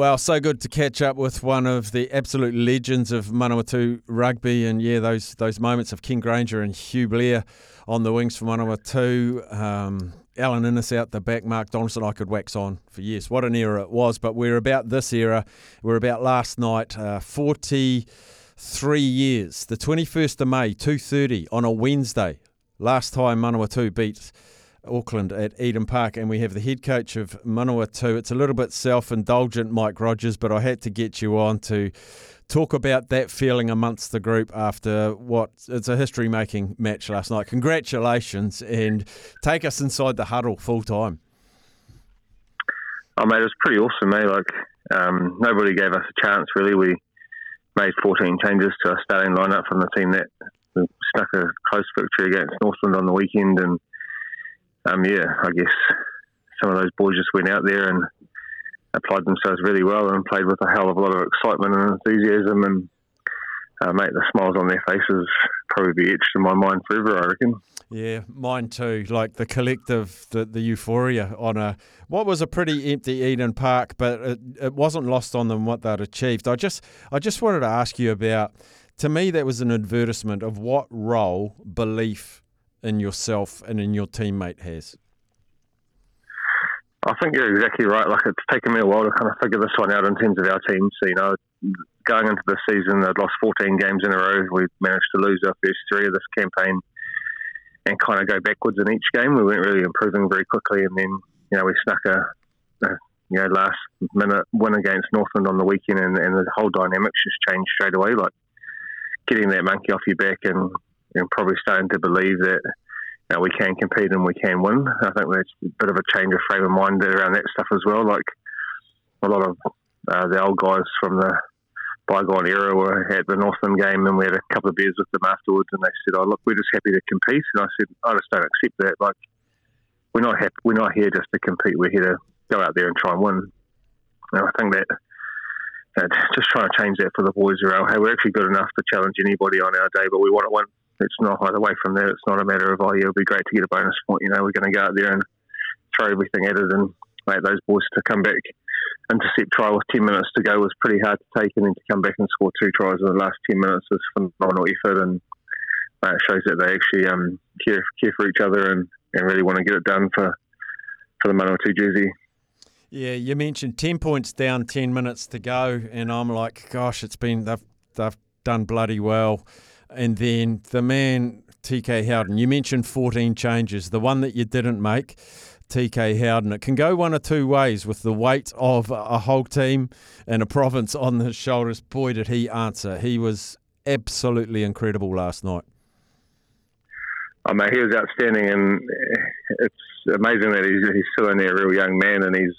Well, so good to catch up with one of the absolute legends of Manawatu rugby, and yeah, those those moments of Ken Granger and Hugh Blair on the wings for Manawatu. Um, Alan Innes out the back, Mark Donaldson. I could wax on for years. What an era it was! But we're about this era. We're about last night. Uh, Forty-three years. The twenty-first of May, two thirty on a Wednesday. Last time Manawatu beat Auckland at Eden Park, and we have the head coach of Manawatu. It's a little bit self indulgent, Mike Rogers, but I had to get you on to talk about that feeling amongst the group after what it's a history making match last night. Congratulations, and take us inside the huddle full time. Oh, mate, it was pretty awesome, mate. Like, um, nobody gave us a chance, really. We made 14 changes to our starting lineup from the team that snuck a close victory against Northland on the weekend, and um, yeah, I guess some of those boys just went out there and applied themselves really well and played with a hell of a lot of excitement and enthusiasm and uh, the smiles on their faces probably be etched in my mind forever. I reckon. Yeah, mine too. Like the collective, the, the euphoria on a what was a pretty empty Eden Park, but it, it wasn't lost on them what they'd achieved. I just I just wanted to ask you about. To me, that was an advertisement of what role belief in yourself and in your teammate has? I think you're exactly right. Like it's taken me a while to kind of figure this one out in terms of our team. So you know, going into the season, they'd lost 14 games in a row. We managed to lose our first three of this campaign, and kind of go backwards in each game. We weren't really improving very quickly, and then you know we snuck a, a you know last minute win against Northland on the weekend, and, and the whole dynamics just changed straight away. Like getting that monkey off your back and and probably starting to believe that you know, we can compete and we can win. I think there's a bit of a change of frame of mind around that stuff as well. Like a lot of uh, the old guys from the bygone era were at the Northland game and we had a couple of beers with them afterwards and they said, "Oh look, we're just happy to compete." And I said, "I just don't accept that. Like we're not happy. We're not here just to compete. We're here to go out there and try and win." And I think that uh, just trying to change that for the boys around. Hey, we're actually good enough to challenge anybody on our day, but we want to win it's not right away from there. It's not a matter of oh yeah, it'll be great to get a bonus point. You know, we're going to go out there and throw everything at it and make those boys to come back. Intercept try with ten minutes to go was pretty hard to take, and then to come back and score two tries in the last ten minutes was phenomenal effort, and uh, shows that they actually um, care care for each other and, and really want to get it done for for the Manawatu jersey. Yeah, you mentioned ten points down, ten minutes to go, and I'm like, gosh, it's been they've they've done bloody well. And then the man, TK Howden, you mentioned 14 changes. The one that you didn't make, TK Howden, it can go one or two ways with the weight of a whole team and a province on his shoulders. Boy, did he answer. He was absolutely incredible last night. Oh, mean, he was outstanding, and it's amazing that he's, he's still only a real young man and he's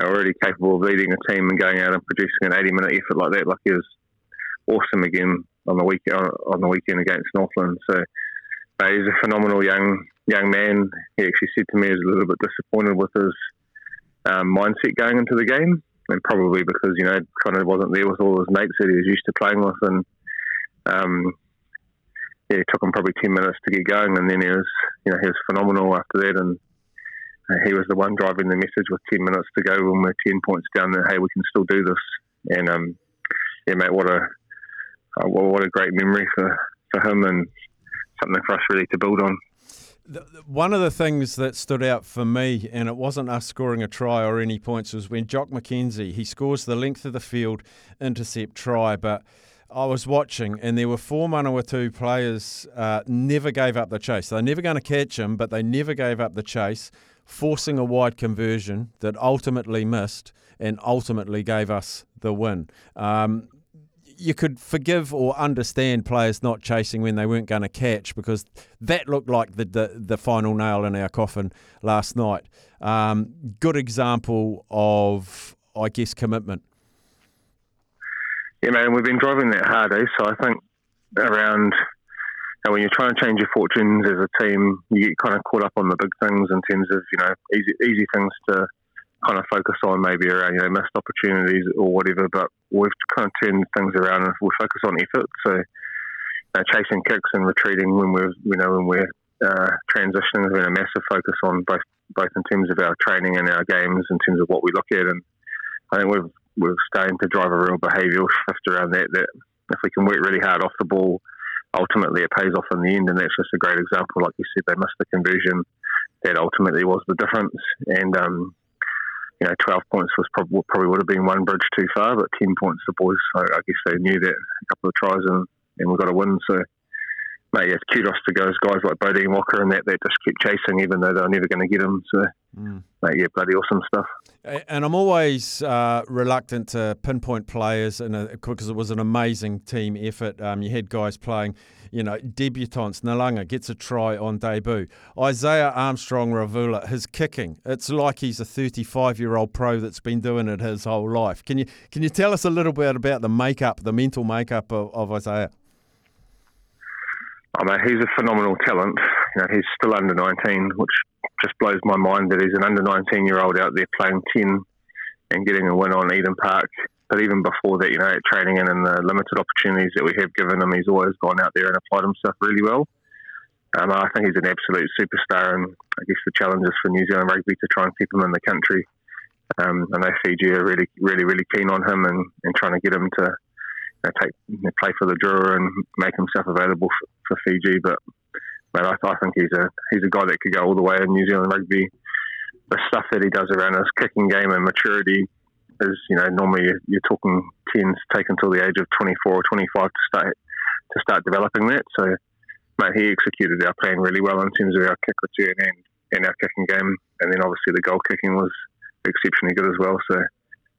already capable of leading a team and going out and producing an 80 minute effort like that. Like he was awesome again on the week on the weekend against Northland. So uh, he's a phenomenal young young man. He actually said to me he was a little bit disappointed with his um, mindset going into the game, and probably because you know kind of wasn't there with all his mates that he was used to playing with, and um, yeah, it took him probably ten minutes to get going, and then he was you know he was phenomenal after that, and uh, he was the one driving the message with ten minutes to go when we're ten points down. That hey, we can still do this, and um, yeah, mate, what a uh, well, what a great memory for, for him and something for us really to build on. One of the things that stood out for me, and it wasn't us scoring a try or any points, was when Jock McKenzie he scores the length of the field intercept try, but. I was watching, and there were four Manawatu players uh, never gave up the chase. They're never going to catch him, but they never gave up the chase, forcing a wide conversion that ultimately missed and ultimately gave us the win. Um, you could forgive or understand players not chasing when they weren't going to catch because that looked like the, the, the final nail in our coffin last night. Um, good example of, I guess, commitment. Yeah, man, we've been driving that hard, eh? So I think around and when you're trying to change your fortunes as a team, you get kind of caught up on the big things in terms of you know easy easy things to kind of focus on maybe around you know missed opportunities or whatever. But we've kind of turned things around and we focus on effort. So uh, chasing kicks and retreating when we're you know when we're uh, transitioning has been a massive focus on both both in terms of our training and our games in terms of what we look at. And I think we've we're starting to drive a real behavioural shift around that. That if we can work really hard off the ball, ultimately it pays off in the end. And that's just a great example. Like you said, they missed the conversion. That ultimately was the difference. And um, you know, 12 points was probably probably would have been one bridge too far, but 10 points the boys. I, I guess they knew that a couple of tries and, and we got a win. So mate, yeah, kudos to those guys like Bodie Walker and that that just keep chasing, even though they're never going to get him. So, mm. mate, yeah, bloody awesome stuff. And I'm always uh, reluctant to pinpoint players, and because it was an amazing team effort. Um, you had guys playing, you know, debutants. Nalanga gets a try on debut. Isaiah Armstrong Ravula, his kicking, it's like he's a 35 year old pro that's been doing it his whole life. Can you can you tell us a little bit about the makeup, the mental makeup of, of Isaiah? I mean, he's a phenomenal talent. You know, he's still under 19, which just blows my mind that he's an under 19 year old out there playing 10 and getting a win on Eden Park. But even before that, you know, training in and the limited opportunities that we have given him, he's always gone out there and applied himself really well. Um, I think he's an absolute superstar, and I guess the challenge is for New Zealand rugby to try and keep him in the country. Um, I know Fiji are really, really, really keen on him and, and trying to get him to know, take play for the Drua and make himself available for, for Fiji. But man, I, I, think he's a he's a guy that could go all the way in New Zealand rugby. The stuff that he does around his kicking game and maturity is, you know, normally you're, you're talking tens take until the age of 24 or 25 to start to start developing that. So, mate, he executed our plan really well in terms of our kick return and, and our kicking game, and then obviously the goal kicking was exceptionally good as well. So,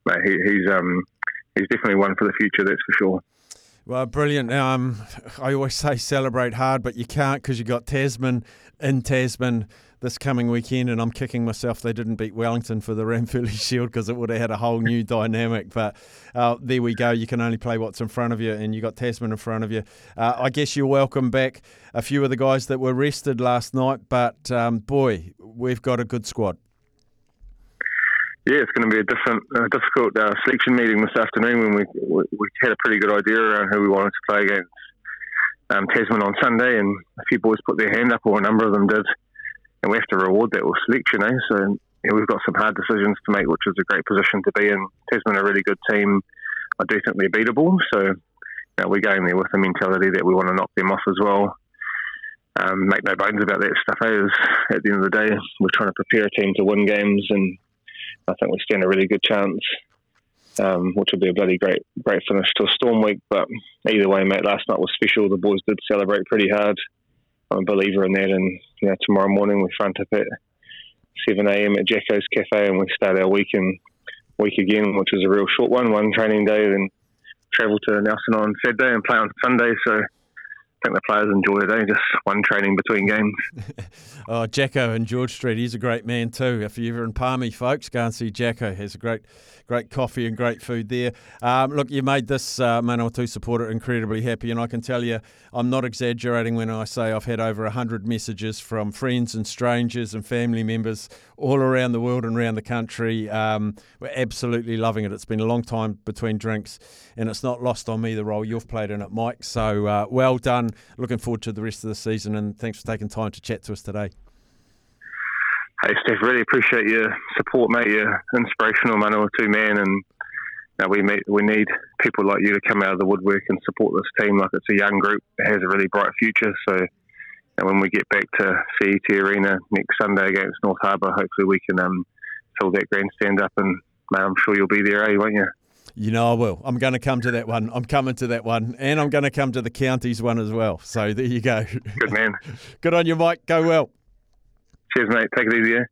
mate, he, he's um he's definitely one for the future. That's for sure. Well, brilliant. Um, I always say celebrate hard, but you can't because you got Tasman in Tasman this coming weekend, and I'm kicking myself they didn't beat Wellington for the Ranfurly Shield because it would have had a whole new dynamic. But uh, there we go. You can only play what's in front of you, and you got Tasman in front of you. Uh, I guess you're welcome back a few of the guys that were rested last night, but um, boy, we've got a good squad yeah, it's going to be a different, uh, difficult uh, selection meeting this afternoon when we, we, we had a pretty good idea around who we wanted to play against um, Tasman on Sunday, and a few boys put their hand up, or a number of them did, and we have to reward that with selection. Eh? So yeah, we've got some hard decisions to make, which is a great position to be in. Tasman are a really good team. I do think they're beatable, so you know, we're going there with the mentality that we want to knock them off as well. Um, make no bones about that stuff. Eh? At the end of the day, we're trying to prepare a team to win games and I think we stand a really good chance, um, which will be a bloody great great finish to a storm week. But either way, mate, last night was special. The boys did celebrate pretty hard. I'm a believer in that. And you know, tomorrow morning we front up at 7 a.m. at Jacko's Cafe, and we start our week in week again, which is a real short one, one training day, then travel to Nelson on Saturday and play on Sunday. So think the players enjoy it, eh? Just one training between games. oh, Jacko and George Street, he's a great man too. If you're ever in Palmy, folks, go and see Jacko. He's a great, great coffee and great food there. Um, look, you made this uh, Manawatu supporter incredibly happy, and I can tell you, I'm not exaggerating when I say I've had over 100 messages from friends and strangers and family members all around the world and around the country. Um, we're absolutely loving it. It's been a long time between drinks, and it's not lost on me the role you've played in it, Mike. So uh, well done. Looking forward to the rest of the season, and thanks for taking time to chat to us today. Hey, Steph, really appreciate your support, mate. You're inspirational, Manawatu man, and you know, we meet, we need people like you to come out of the woodwork and support this team. Like it's a young group that has a really bright future. So, and when we get back to CET Arena next Sunday against North Harbour, hopefully we can um, fill that grandstand up, and mate, I'm sure you'll be there, eh? Won't you? You know I will. I'm going to come to that one. I'm coming to that one, and I'm going to come to the counties one as well. So there you go. Good man. Good on you, Mike. Go well. Cheers, mate. Take it easy. Eh?